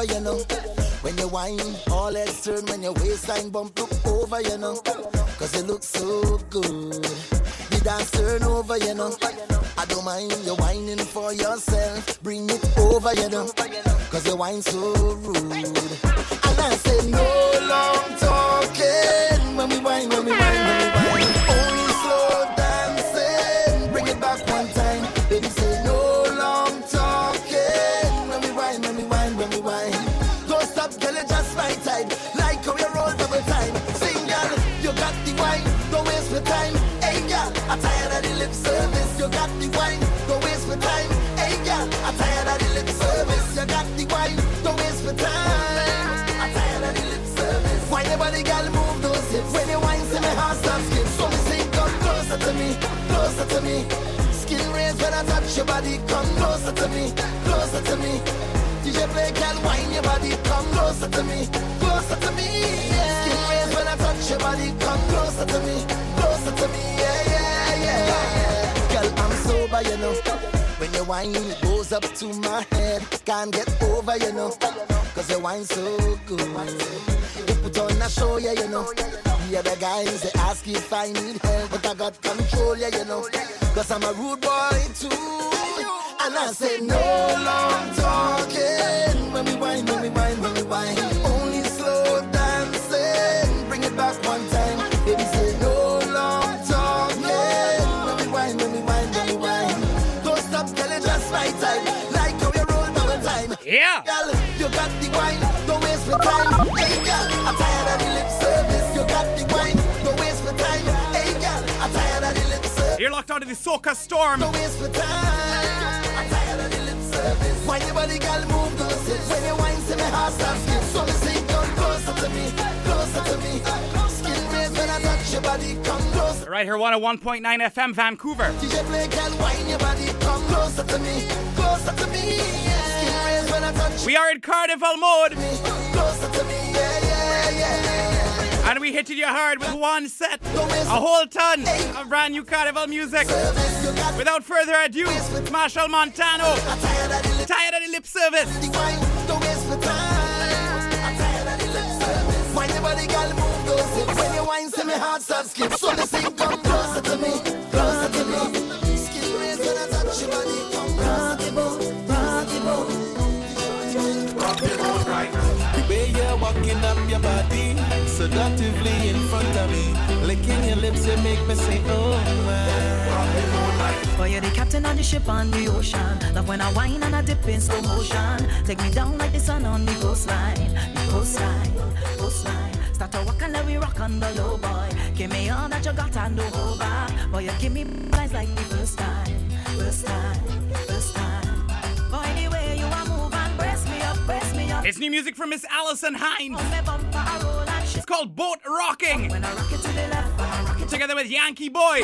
over, you know. When you whine, all heads turn when your waistline bump, look over, you know. Cause you look so good. The dance turn over, you know. I don't mind you whining for yourself. Bring it over, you know. Cause you whine so rude. And I say, no long talking. When we whine, when we whine, when we whine. Touch your body. Come closer to me, closer to me. DJ play, girl, wine your body. Come closer to me, closer to me. Yeah. Skin raise when I touch your body. Come closer to me, closer to me. Yeah, yeah, yeah. yeah. Girl, I'm sober, you know. When you whine, it goes up to my head. Can't get over, you know. Cause you whine so good. Put on a show, yeah, you know. The other guys, they ask if I need help. But I got control, yeah, you know. Cause I'm a rude boy too. And I say, no long talking. When we whine, when we whine, when we whine. Only slow dancing. Bring it back one time. Baby, say, no long talking. When we whine, when we whine, when we whine. Don't stop, you just right time. Like how you roll double time. Yeah. Girl, You're the Soca Storm. Waste time. I'm tired of the lip service. Why your body, girl, move those hips? When you whine, see my heart skip. So me say, come closer to me, closer to me. Skin raise when I touch your body, come closer. Right here, 101.9 FM, Vancouver. DJ play, girl, whine your body, come closer to me, closer to me. Skin raise when I touch We are in carnival mode, closer to me. Yeah, yeah, yeah. And we hitting you hard with one set, a whole ton of brand new carnival music. Service, you got Without further ado, Machel Montano, tired of the lip tired of the lip service. the wine, don't waste my time. I'm tired of the lip service. Why your body, girl, move those hips? When you whine, see me heart start skip. So me sing, come closer to me, closer to me. Skin raise when I touch your body, come rocky boat, rocky boat. The way you're walking up your body, seductively in front of me, licking your lips, it make me say, oh my. Boy, you're the captain of the ship on the ocean. Love when I whine and I dip in slow motion. Take me down like the sun on the coastline. The coastline, coastline. Start to walk and let me rock on the low, boy. Give me all that you got and do hold back. Boy, you give me eyes like the first time, first time, first time. Boy, the way you are moving, brace me up, brace me up. It's new music from Miss Alison Hinds. On me bumper, I roll and shit. It's called Boat Rocking, When I rock it to the left, when I rock it to together with Yankee Boy.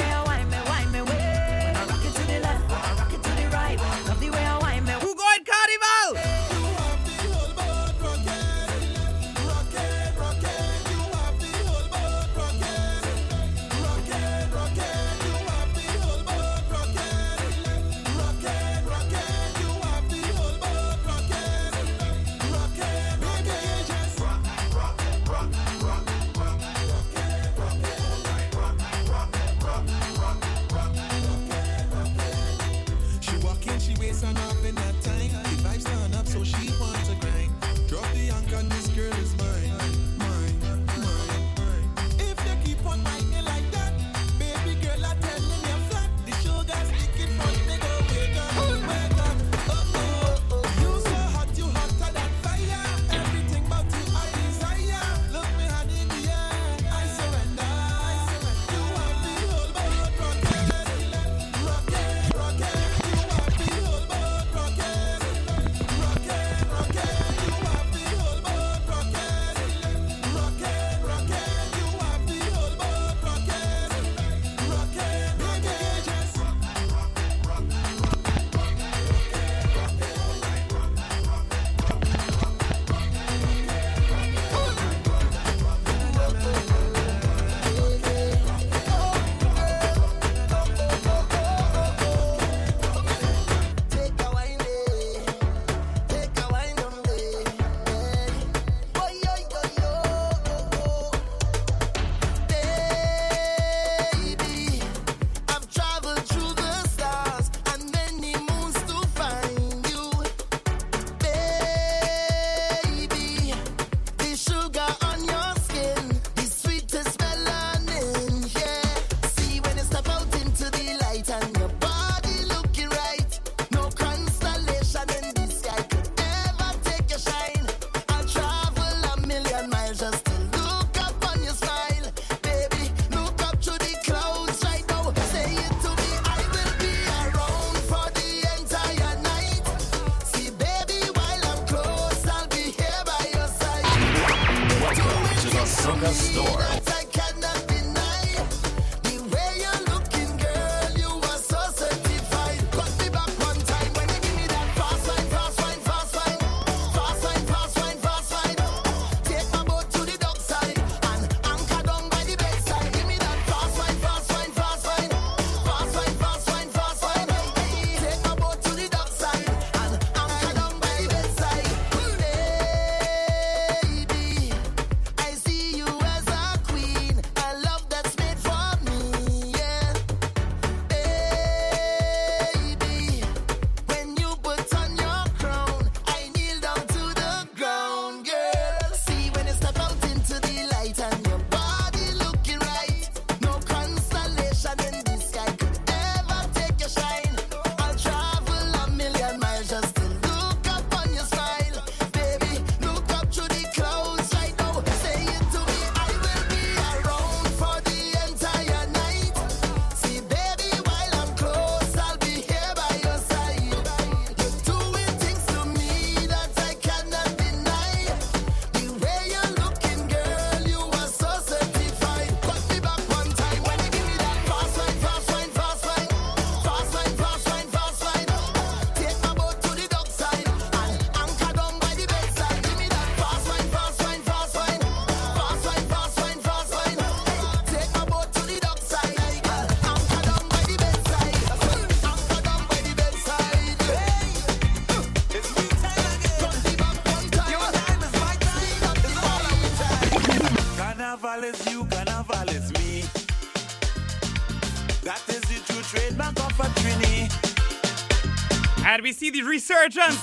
See the resurgence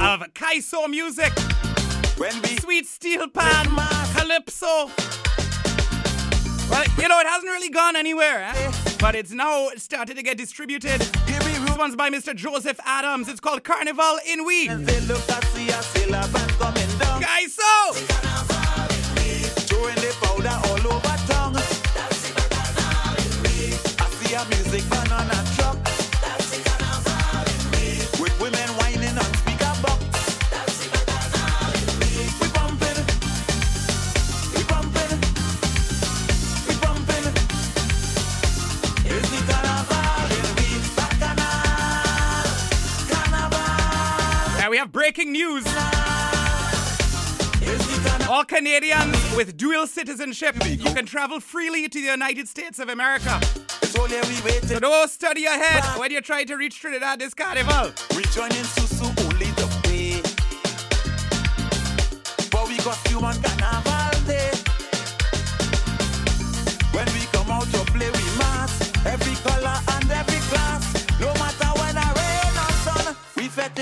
of Kaiso music. When we Sweet Steel Pan, Calypso. Well, you know, it hasn't really gone anywhere, eh? but it's now started to get distributed. This one's by Mr. Joseph Adams. It's called Carnival in We. Kaiso! music banana breaking news. All Canadians with dual citizenship, you can travel freely to the United States of America. So don't study ahead when you try to reach Trinidad this carnival.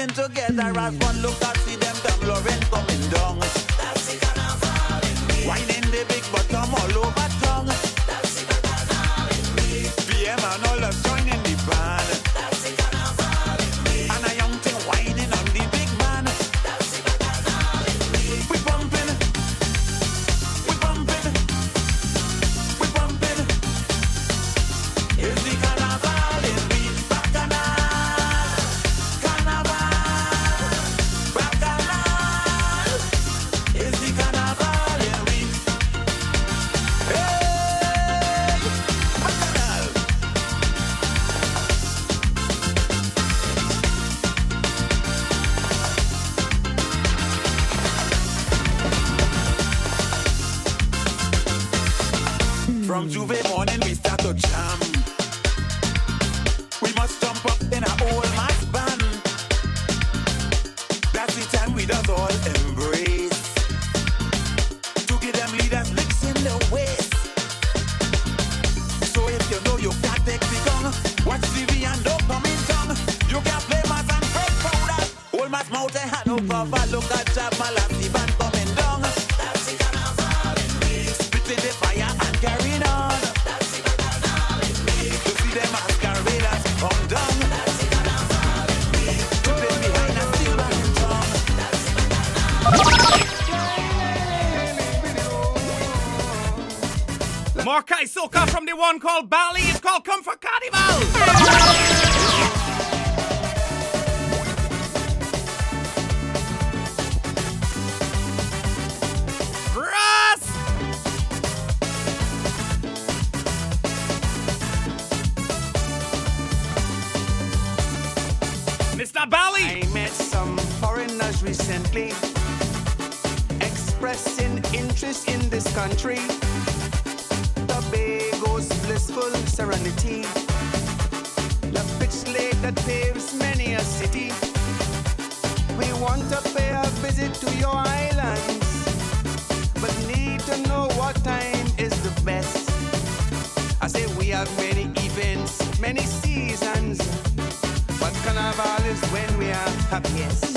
We together as one. Look at see them Lauren coming down. Whining the big bottom More Kaisoka from the one called Bali. It's called Comfort Carnival. Brass! Mr. Bali! I met some foreigners recently expressing interest in this country. Blissful serenity. The pitch lake that paves many a city. We want to pay a visit to your islands, but need to know what time is the best. I say we have many events, many seasons. But carnival is when we are happiest.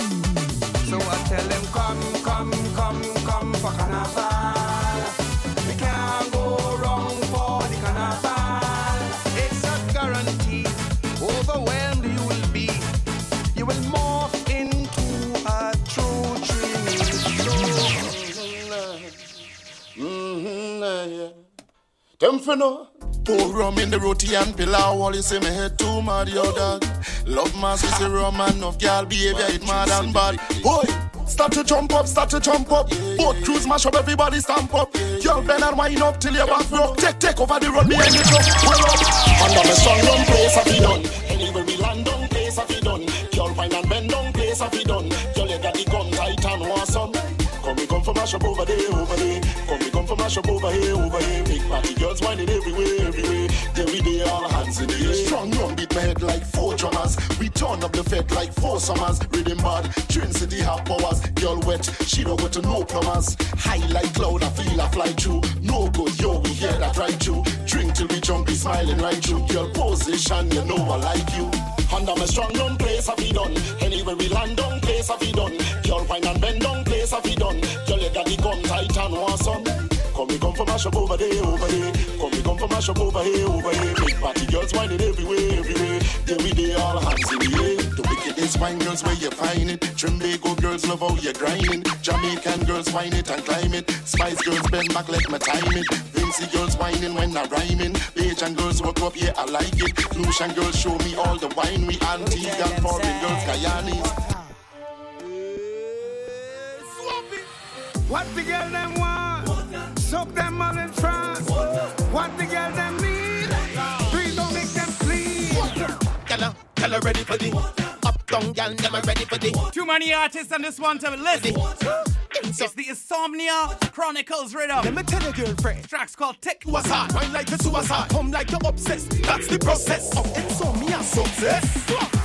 So I tell them, come, come, come, come for carnival. Them no. Pour rum in the roti and pillow wall. You say me head too mad, yo dog. Love mass is a rum and of girl behavior it mad and bad. Boy, start to jump up, start to jump up. Boat crews mash up, everybody stamp up. Girl bend and wind up till your back broke. Take, take over the road, me and you jump. Well up. Under me strong rum place have done. Anywhere we land down place have you done. Girl wine and bend down place have done. Girl you got the gun tight and want some. Come from mash up over there, over there. Come we come from mash up over here, over here. Big party girls whining everywhere, everywhere. Then we there all hands in the air. Strong rum beat my head like four drummers. We turn up the fed like four summers. Rhythm bad, Trin City have powers. Girl wet, she don't go to no plumbers. High like cloud, I feel I fly through. No good, yo, we hear that right through. Drink till we jump, be smiling right through. Girl position, you know I like you. Under my strong young place have be done. Anywhere we land down, place have be done. Girl wine and bend down, place have be done. Girl you got the gun tight and want some. Come we come for mash up over there, over there. Come we come for mash up over here, over here. Big party girls whining everywhere, everywhere. There we they all hands in the air. The wickedest wine girls where you find it. Trinbago girls love how you're grinding. Jamaican girls whine it and climb it. Spice girls bend back let my time it. Vincy girls whining when I rhyming. Asian girls walk up, yeah I like it. Lucian girls show me all the wine. We Antigua and foreign girls, Guyanese. What the girl them want? Soak them all in France. What the girl them need? Please don't make them clean. Girl, girl, ready for the uptown girl, them ready for the. Too many artists on this one to list. It's the Insomnia Chronicles rhythm. Let me tell you, girlfriend. Track's called Tick. Suicide, wine like a suicide, come like you're obsessed. That's the process of insomnia success.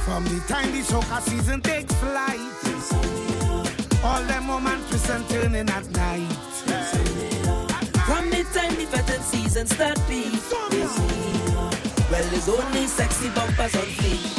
From the time the soca season takes flight, all them woman twist and turning at night. From the time the fetid season start beat. Well, there's only sexy bumpers on feet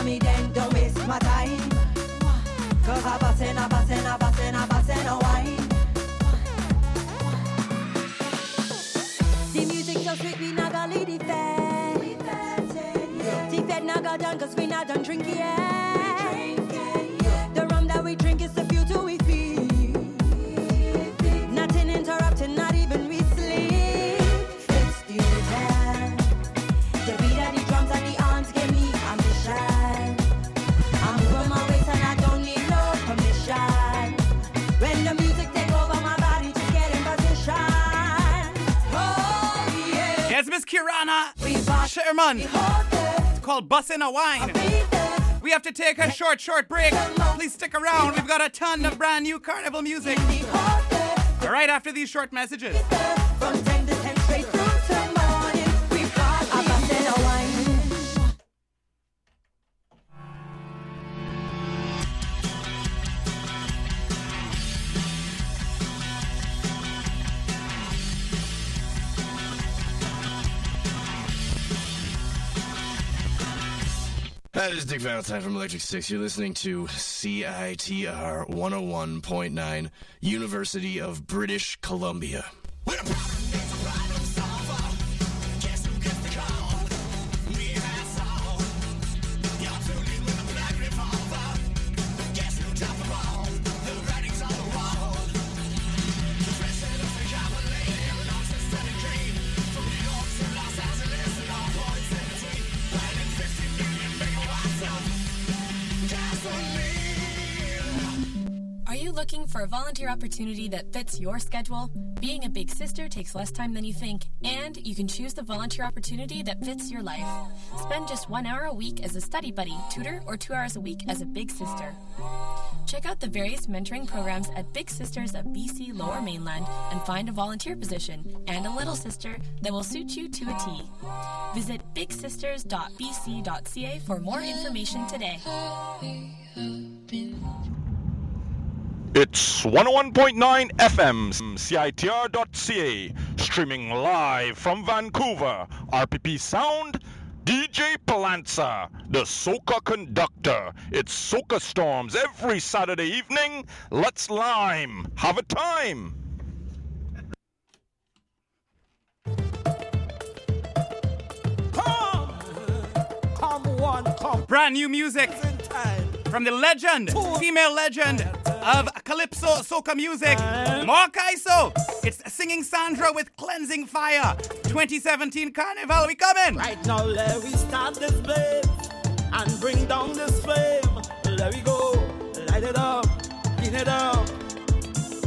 to the back of me, then don't waste my time. Cause I bustin', I bustin', I bustin', I bustin' a wine. The music so sweet, we not gonna leave the fed. The fed not got done cause we not done drinking yet. Kirana Sherman. It's called Bussin' a Wine. We have to take a short, short break. Please stick around. We've got a ton of brand new carnival music right after these short messages. Dick Valentine from Electric Six. You're listening to CITR 101.9, University of British Columbia. Looking for a volunteer opportunity that fits your schedule? Being a big sister takes less time than you think, and you can choose the volunteer opportunity that fits your life. Spend just one hour a week as a study buddy, tutor, or two hours a week as a big sister. Check out the various mentoring programs at Big Sisters of BC Lower Mainland and find a volunteer position and a little sister that will suit you to a T. Visit bigsisters.bc.ca for more information today. It's 101.9 FM, CITR.ca, streaming live from Vancouver. RPP Sound, DJ Palanza, the Soca Conductor. It's Soca Storms every Saturday evening. Let's lime. Have a time. Come one, come. Brand new music from the legend, female legend of Calypso Soca music, Mark Iso. It's Singing Sandra with Cleansing Fire. 2017 Carnival, we coming. Right now, let we start this blaze and bring down this flame. Let we go, light it up, clean it up.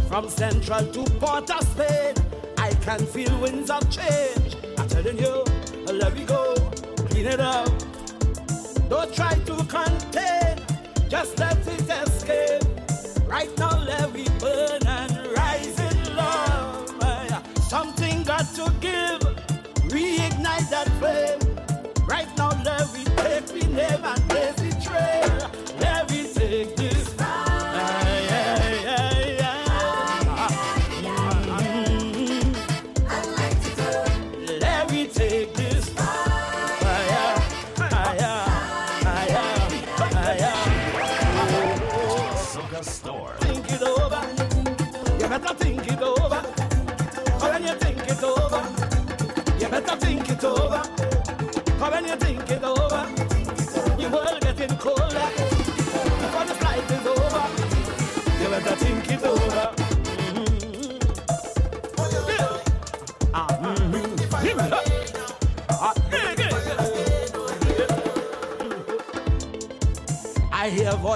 From Central to Port of Spain, I can feel winds of change. I'm telling you, let we go, clean it up. Don't try to contain, just let it escape. Right now, let we burn and rise in love. Something got to give, reignite that flame.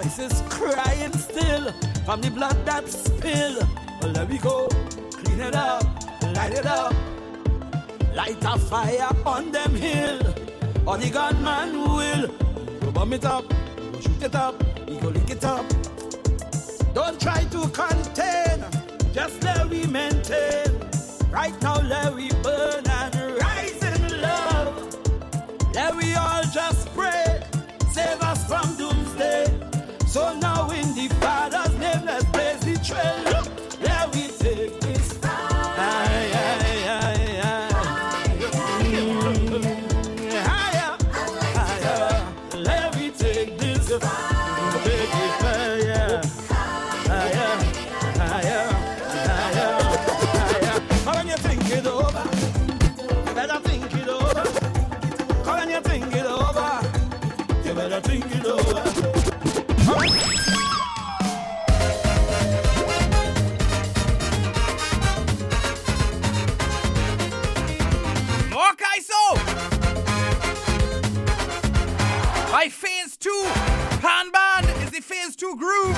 Voices crying still from the blood that spill. Well, let me go, clean it up, light it up, light a fire on them hill. Or the gunman will go bomb it up, go shoot it up, he go lick it up. Don't try to contain, just let we maintain. Right now, let we better think it over. Iso. By Phase 2, Pan Band is the Phase 2 groove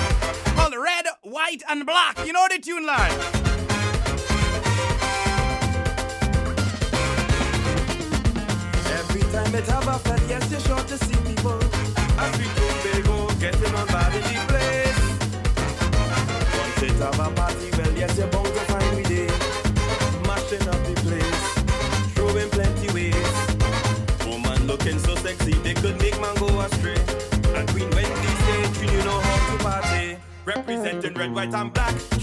called Red, White, and Black. You know the tune line. Representing red, white, and black.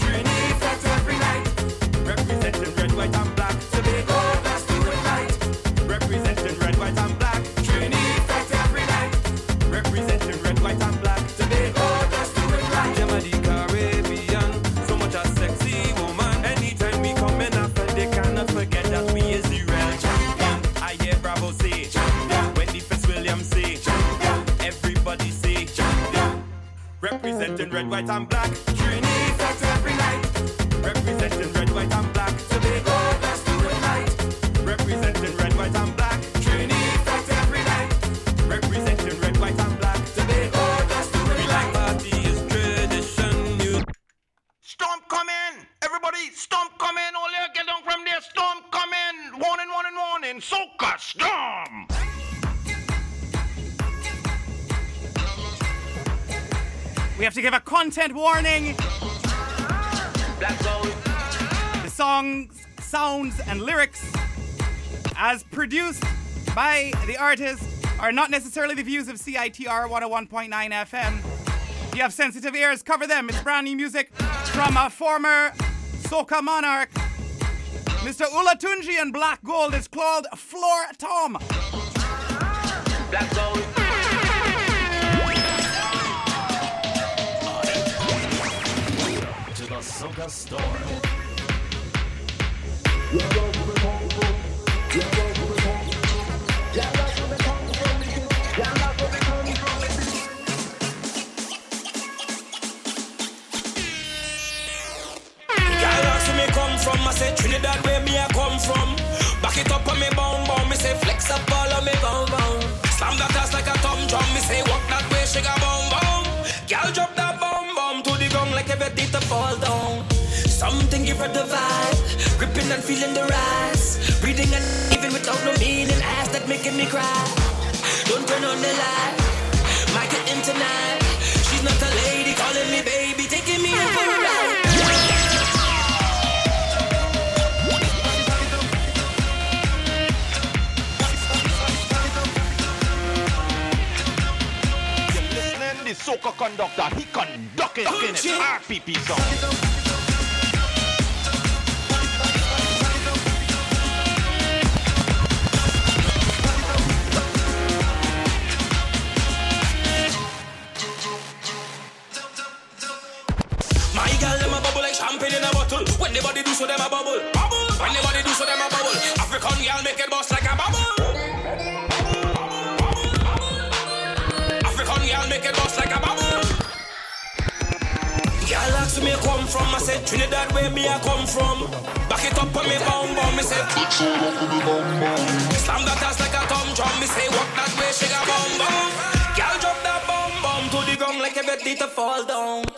Red, white, and black. Trini, every night. Representing We have to give a content warning. The songs, sounds, and lyrics, as produced by the artist, are not necessarily the views of CITR 101.9 FM. If you have sensitive ears, cover them. It's brand new music from a former soca monarch, Mr. Olatunji and Black Gold. is called Floor Tom. Black Gold. Soca Store. From, I say Trinidad where me come from. Back it up on me me say flex up all of me bum bum. Slam that ass like a tom drum, me say walk the to fall down. Something give her the vibe, gripping and feeling the rise. Breathing and even without no meaning, ass that making me cry. Don't turn on the light, might get in tonight. She's not a soca conductor, he conducting in it. RPP ah, song. My girl, them a bubble like champagne in a bottle. When the body do so, them a bubble. Bubble. When the body do so, them a bubble. African girl make it bust like a bubble. Girl ask me come from, I said Trinidad where me I come from. Back it up on me bum bum, me say Slam that ass like a tom drum, me say walk that way, shake a bum bum. Girl drop that bum bum to the ground like every teeth to fall down.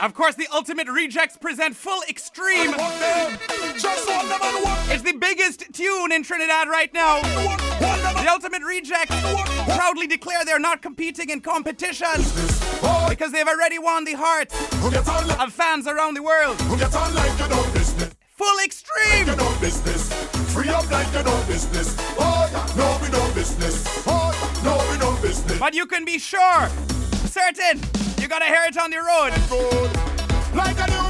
Of course, the Ultimate Rejects present Full Extreme. It's the biggest tune in Trinidad right now. The Ultimate Rejects proudly declare they're not competing in competition because they've already won the hearts of fans around the world. Full Extreme. But you can be sure, certain, you gotta hear it on the road. Like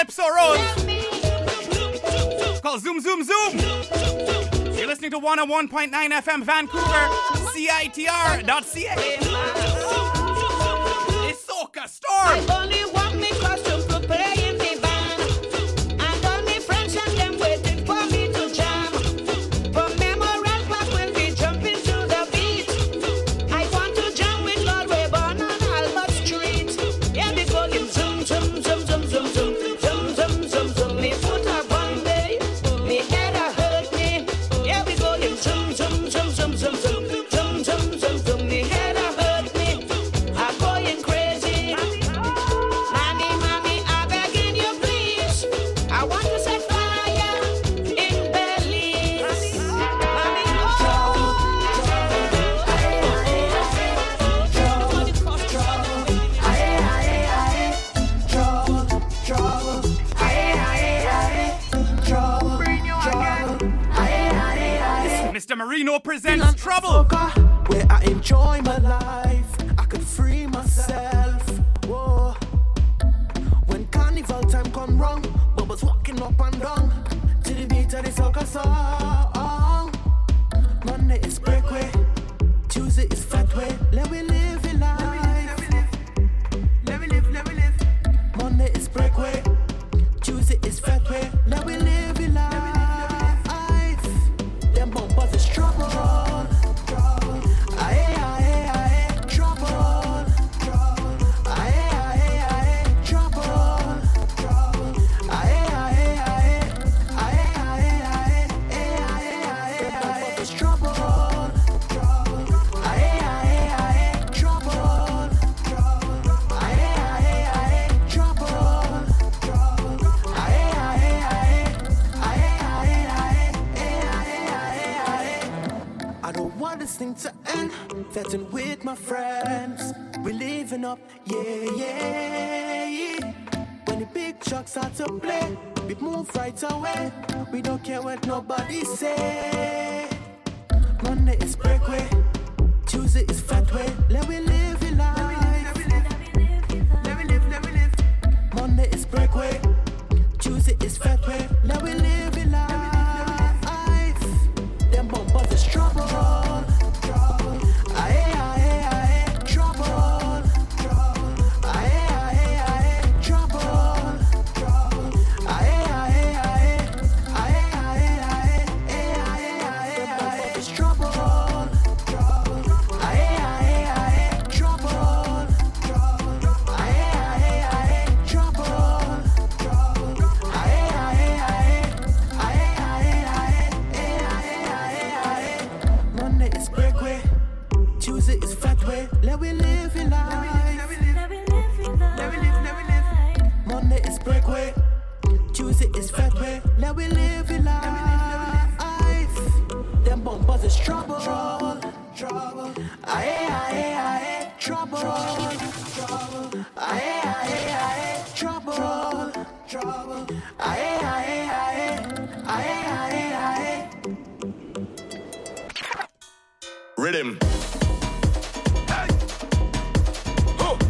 Calypso Rose. It's called Zoom Zoom Zoom. You're listening to 101.9 FM Vancouver, CITR.ca. It's Soca Storm. Thing to end. Fetting with my friends, we living up, yeah, yeah, yeah. When the big trucks start to play, we move right away. We don't care what nobody say. Monday is breakaway, Tuesday is fat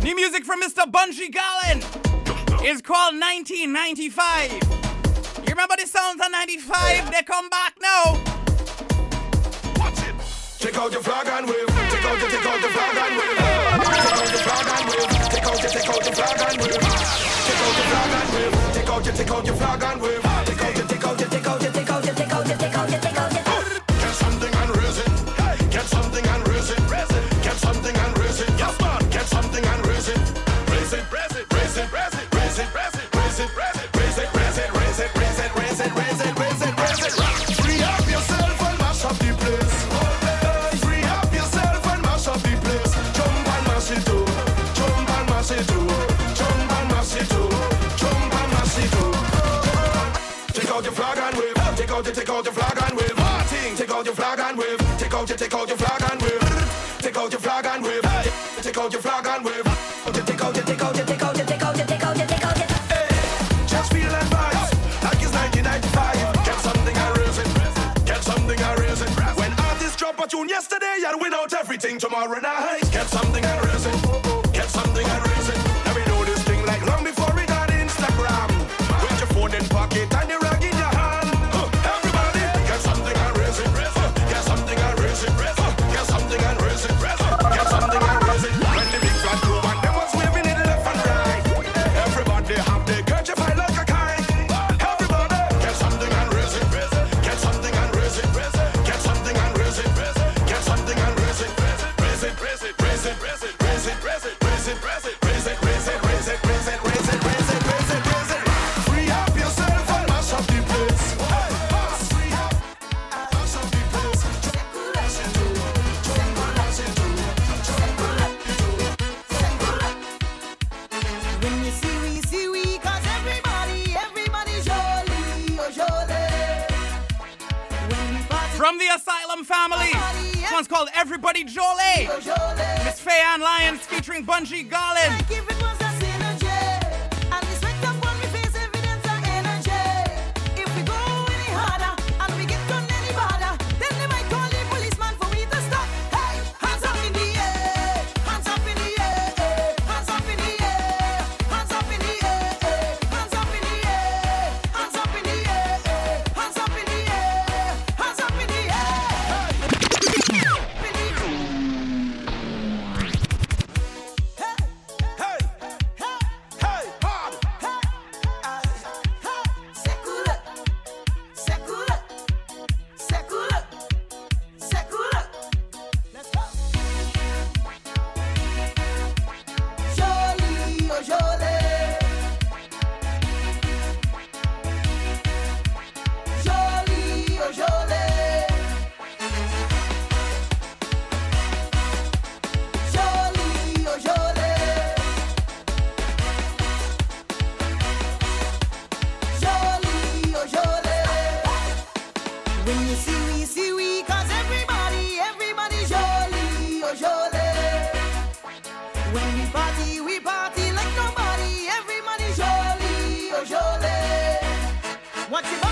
New music from Mr. Bunji Garlin is called 1995. You remember the sounds of 95? They come back now. Take out your flag and wave. Take out your, take out your flag and wave. Take out your flag and wave. Take out your, take out your flag and wave. Take out your flag and wave. Take out your, take out your flag and wave. Take out your, take out your, take out your, take out your, take out your, take out your, take out your. Get something and Your, take out your flag and wave. Martin, take out your flag and wave. Take out your, take out your flag and wave. Take out your flag and wave. Take out your flag and wave. Take out your, take out your, take out your, take out your, take out your, take out your. Just feel and vibes like it's 1995. Get something and raise. Get something and raise. When artists drop a tune yesterday and without everything tomorrow night. Get something We party, we party like nobody, everybody jolly, oh jolly. Your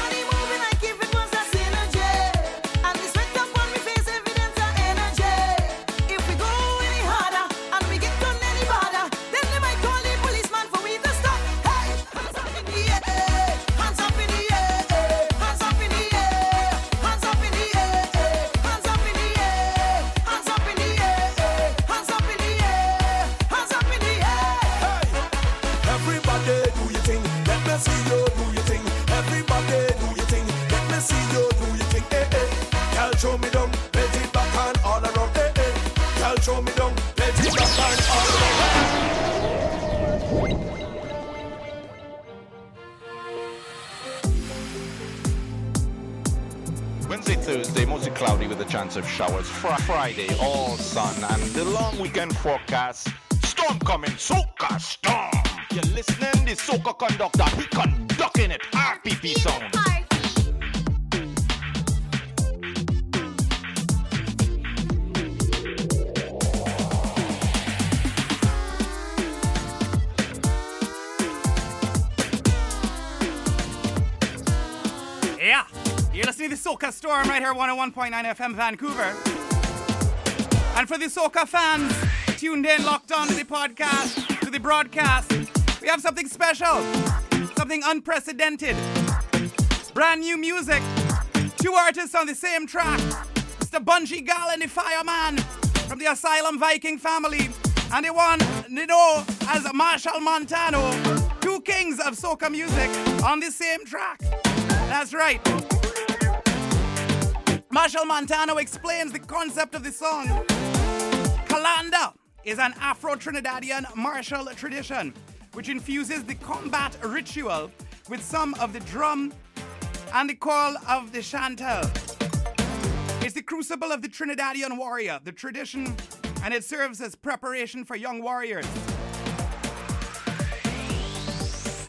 chance of showers. Fri Friday, all sun. And the long weekend forecast, storm coming, soca storm. You're listening, the soca conductor, he conducting it, RPP sound. Soca Storm right here, 101.9 FM Vancouver. And for the Soca fans tuned in, locked on to the podcast, to the broadcast, we have something special, something unprecedented. Brand new music, two artists on the same track. Mr. Bunji Garlin, the fireman from the Asylum Viking family, and the one you know as Machel Montano, two kings of soca music on the same track. That's right. Machel Montano explains the concept of the song. Kalinda is an Afro Trinidadian martial tradition which infuses the combat ritual with some of the drum and the call of the chantuelle. It's the crucible of the Trinidadian warrior, the tradition, and it serves as preparation for young warriors.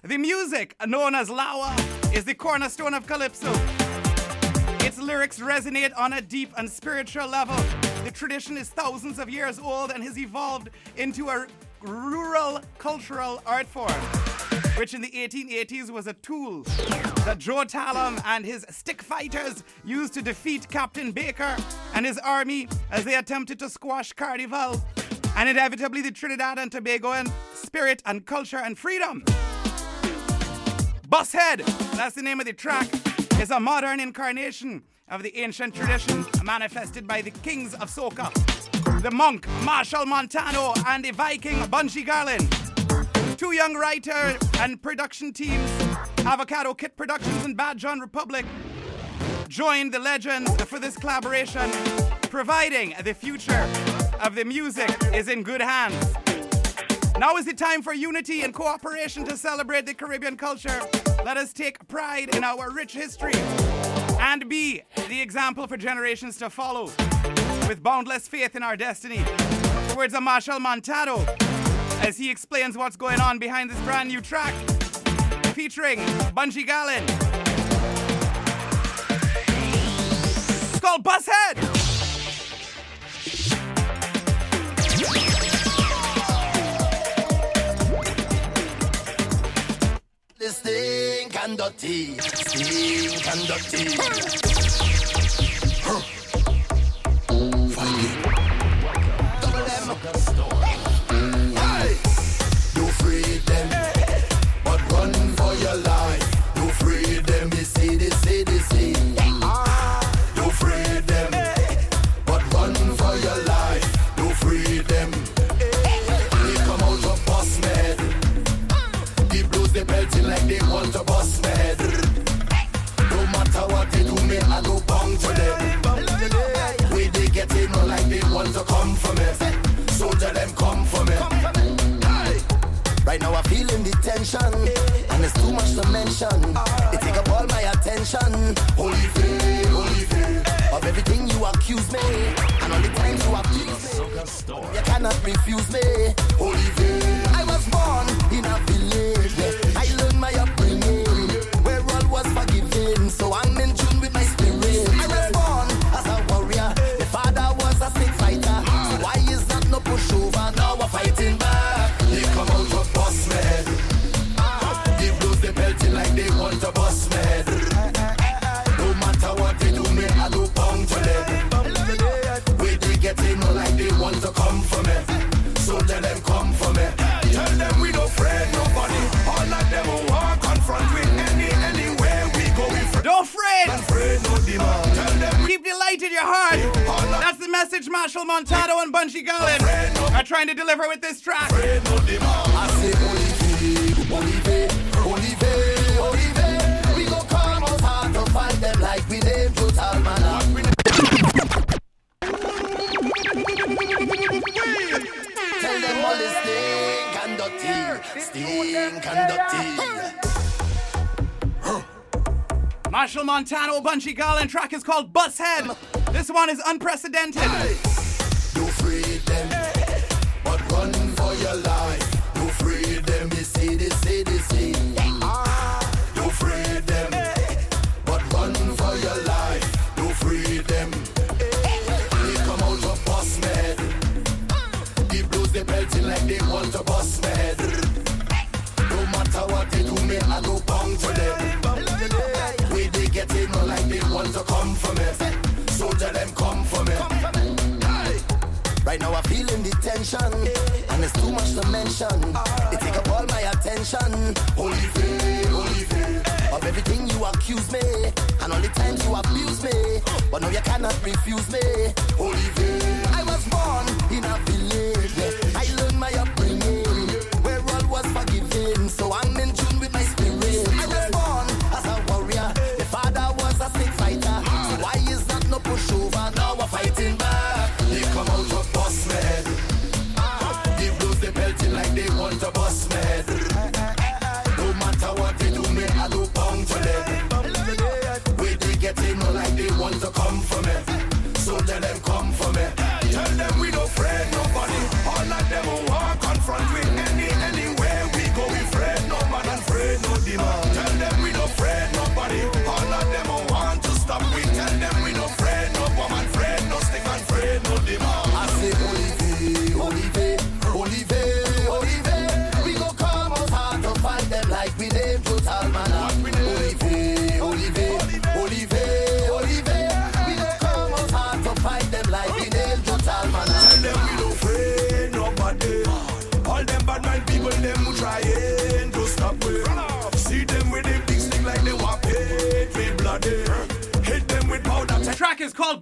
The music, known as Lawa, is the cornerstone of Calypso. Its lyrics resonate on a deep and spiritual level. The tradition is thousands of years old and has evolved into a rural cultural art form, which in the 1880s was a tool that Joe Talon and his stick fighters used to defeat Captain Baker and his army as they attempted to squash Carnival and inevitably the Trinidad and Tobagoan spirit and culture and freedom. Buss Head, that's the name of the track, is a modern incarnation of the ancient tradition manifested by the kings of soca. The monk Machel Montano and the Viking Bunji Garlin. Two young writer and production teams, Avocado Kit Productions and Bad John Republic, joined the legends for this collaboration, providing the future of the music is in good hands. Now is the time for unity and cooperation to celebrate the Caribbean culture. Let us take pride in our rich history and be the example for generations to follow with boundless faith in our destiny. Words of Machel Montano as he explains what's going on behind this brand new track featuring Bunji Garlin. It's called Buss Head. This thing can dirty, stink and dirty. To mention. It take up all my attention. Holy faith, holy faith. Of everything you accuse me, and all the times you abuse me. You cannot refuse me. Keep the light in your heart. That's the message Machel Montano and Bunji Garlin are trying to deliver with this track. and stink and dirty. Machel Montano, Bunji Garlin track is called Buss Head. This one is unprecedented. You free them, but run for your life. You free them, they say, they say, they say. You free them, but run for your life. You free them. They come out of boss man. The blues they pelting like they want to bust me they to come for me. Soldier them come for me. Right now I'm feeling the tension, and it's too much to mention. It take up all my attention. Holy faith, holy faith. Of everything you accuse me, and all the times you abuse me, but now you cannot refuse me. Holy faith. I was born in a village. I learned my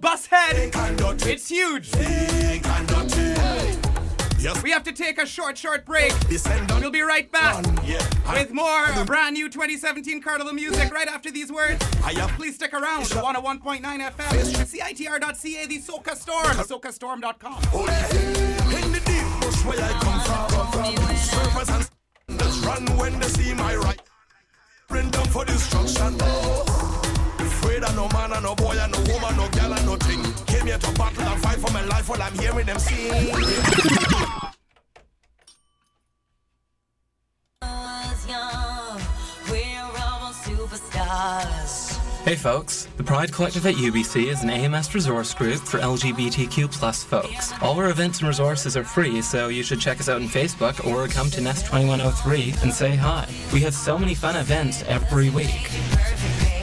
called Buss Head. It's huge. Yes. We have to take a short, short break. We'll be right back with more brand new 2017 Carnival music right after these words. Please stick around. 101.9 FM, CITR.ca, the Soca Storm, SocaStorm.com. Oh, In the deep bush where I come from, servers and run when they see my right. Bring them for destruction no man and no boy and no woman, no girl and no thing. Came here to battle and fight for my life while I'm hearing them sing. Hey folks, the Pride Collective at UBC is an AMS resource group for LGBTQ plus folks. All our events and resources are free, so you should check us out on Facebook or come to Nest 2103 and say hi. We have so many fun events every week.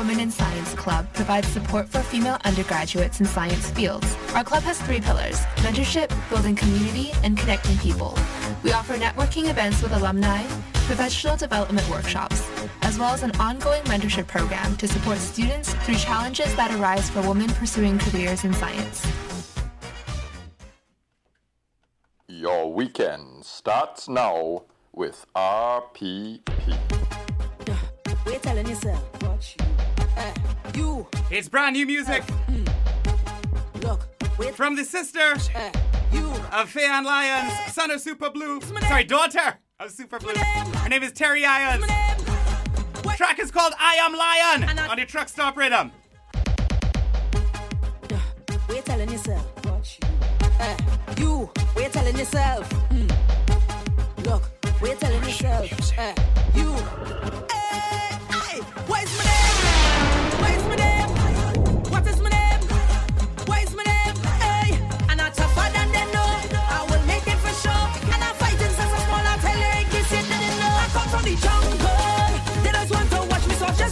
Women in Science Club provides support for female undergraduates in science fields. Our club has three pillars mentorship, building community, and connecting people. We offer networking events with alumni, professional development workshops, as well as an ongoing mentorship program to support students through challenges that arise for women pursuing careers in science. Your weekend starts now with RPP. We're telling you, sir. Watch you. You. It's brand new music. Uh, hmm. Look, wait. From the sister uh, you. of Faye Lions, Lyons, uh, son of Super Blue. Sorry, daughter of Super Blue. Her name is Terry Lyons. Track is called I Am Lion on the truck stop rhythm. Uh, we're telling yourself. Uh, you, we're telling yourself. Mm. Look, we're telling yourself.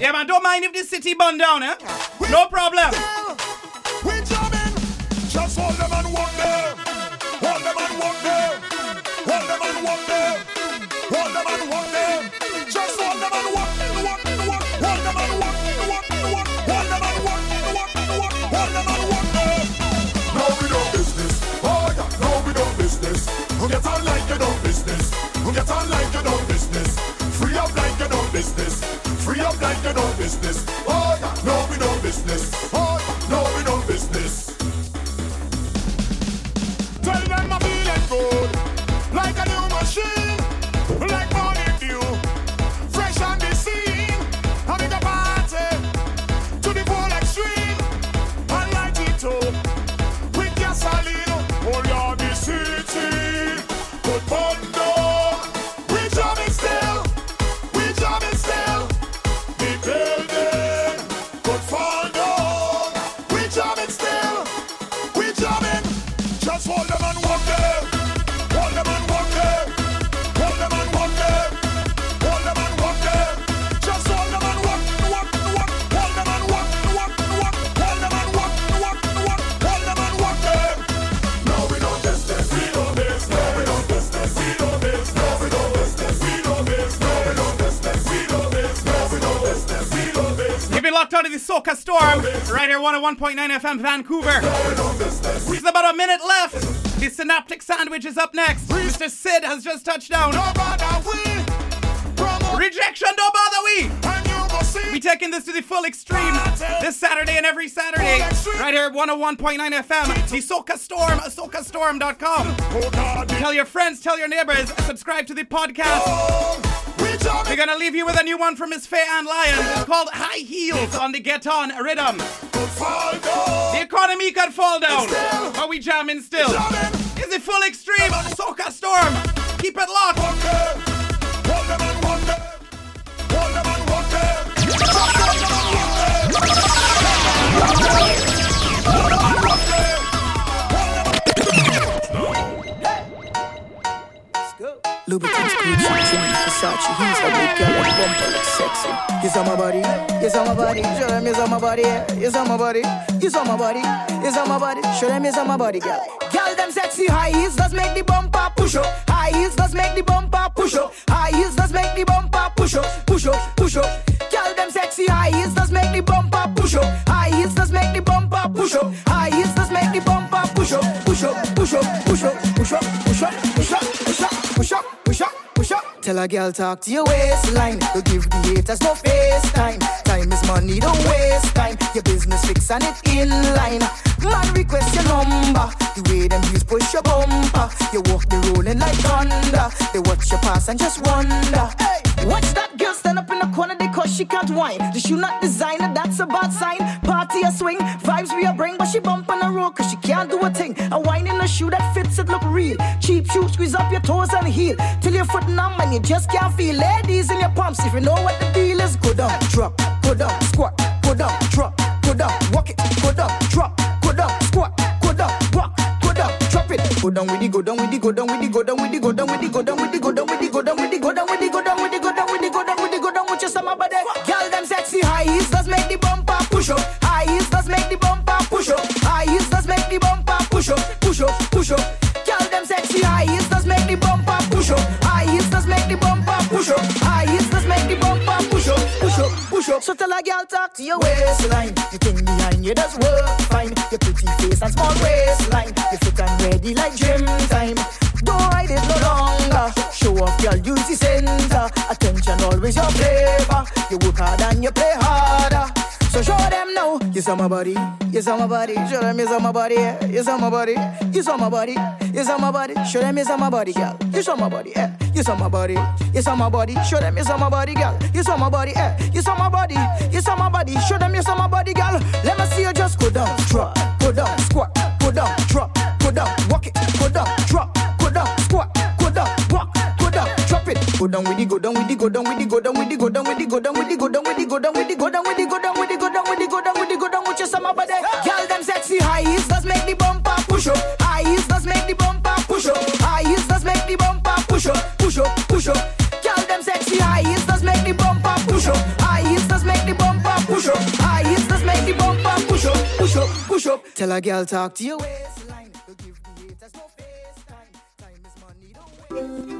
Yeah, man, don't mind if the city burn down, eh? No problem. We jamming. Just hold them and walk them. Hold them and walk them. Hold them and walk them. Hold them and walk them. Just hold them and walk. Walk, walk. Hold them and walk. Walk, walk. Hold them and walk. Walk, walk. Hold them and walk 101.9 FM Vancouver. There's about a minute left. The Synaptic Sandwich is up next. Mr. Sid has just touched down. Rejection, don't bother we. We taking this to the full extreme this Saturday and every Saturday. Right here, 101.9 FM. The Soca Storm, socastorm.com. Tell your friends, tell your neighbors, subscribe to the podcast. We're gonna leave you with a new one from Miss Faye Ann Lyon called High Heels on the Get On rhythm. The economy could fall down, but we jamming still. Is it full extreme? On Soca Storm. Keep it locked. Louboutins, Gucci, Fendi, Versace, he's a big girl and bumper look sexy. Yes, on my body, yes, on my body, show them yes, on my body, yes, on my body, yes, on my body, yes, on my body, show them yes, on my body, girl. Girl, them sexy high heels does make the bumper push up. High heels does make the bumper push up. High heels does make the bumper push up, push up, push up. Girl, them sexy high heels does make the bumper push up. High heels does make the bumper push up. High heels does make the bumper push up, push up, push up, push up, push up, push up, push up, push up, push up. Tell a girl talk to your waistline. You give the haters no face time. Time is money, don't waste time. Your business fix and it in line. Man request your number. The way them views push your bumper. You walk the rolling like thunder. They watch you pass and just wonder. Hey, watch that girl stand up in the corner because she can't whine. The shoe not designer, that's a bad sign. Party a swing, vibes we a bring, but she bump on the road cause she can't do a thing. A wine in a shoe that fits it look real. Cheap shoe, squeeze up your toes and heel. Till your foot numb and you just can't feel. Ladies in your pumps, if you know what the deal is, go down, drop, go down, squat, go down, drop, go down, walk it, go down, drop, go down, squat, go down, walk, go down, drop it. Go down with the go down with the go down with the go down with the go down with the go down with the go down with the go down with the go down with the So tell a girl talk to your waistline. You thing behind you does work fine. Your pretty face and small waistline. You fit and ready like gym time. Don't hide it no longer. Show off, girl, the center. Attention always your flavor. You work hard and you play harder. You saw my body, you saw my body. Show them you saw my body, yeah. You saw my body, you saw my body, you saw my body. Show them you saw my body, girl. You saw my body, yeah. You saw my body, you saw my body. Show them you saw my body, girl. You saw my body, yeah. You saw my body, you saw my body. Show them you saw my body, girl. Let me see you just go down, drop, go down, squat, go down, drop, go down, walk it, go down, drop, go down, squat, go down, walk, go down, drop it. Go down with the go down with the go down with the go down with the go down with the go down with the go down with the go down with the go down with the go down up. High heels does make the bumper push up. High heels does make the bumper push up, push up, push up. Girl, them sexy high heels does make the bumper push up. High heels does make the bumper push up. High heels does make the bumper push up, push up, push up. Tell a girl talk to your waistline. Give the haters no face time. Time is money, don't wait.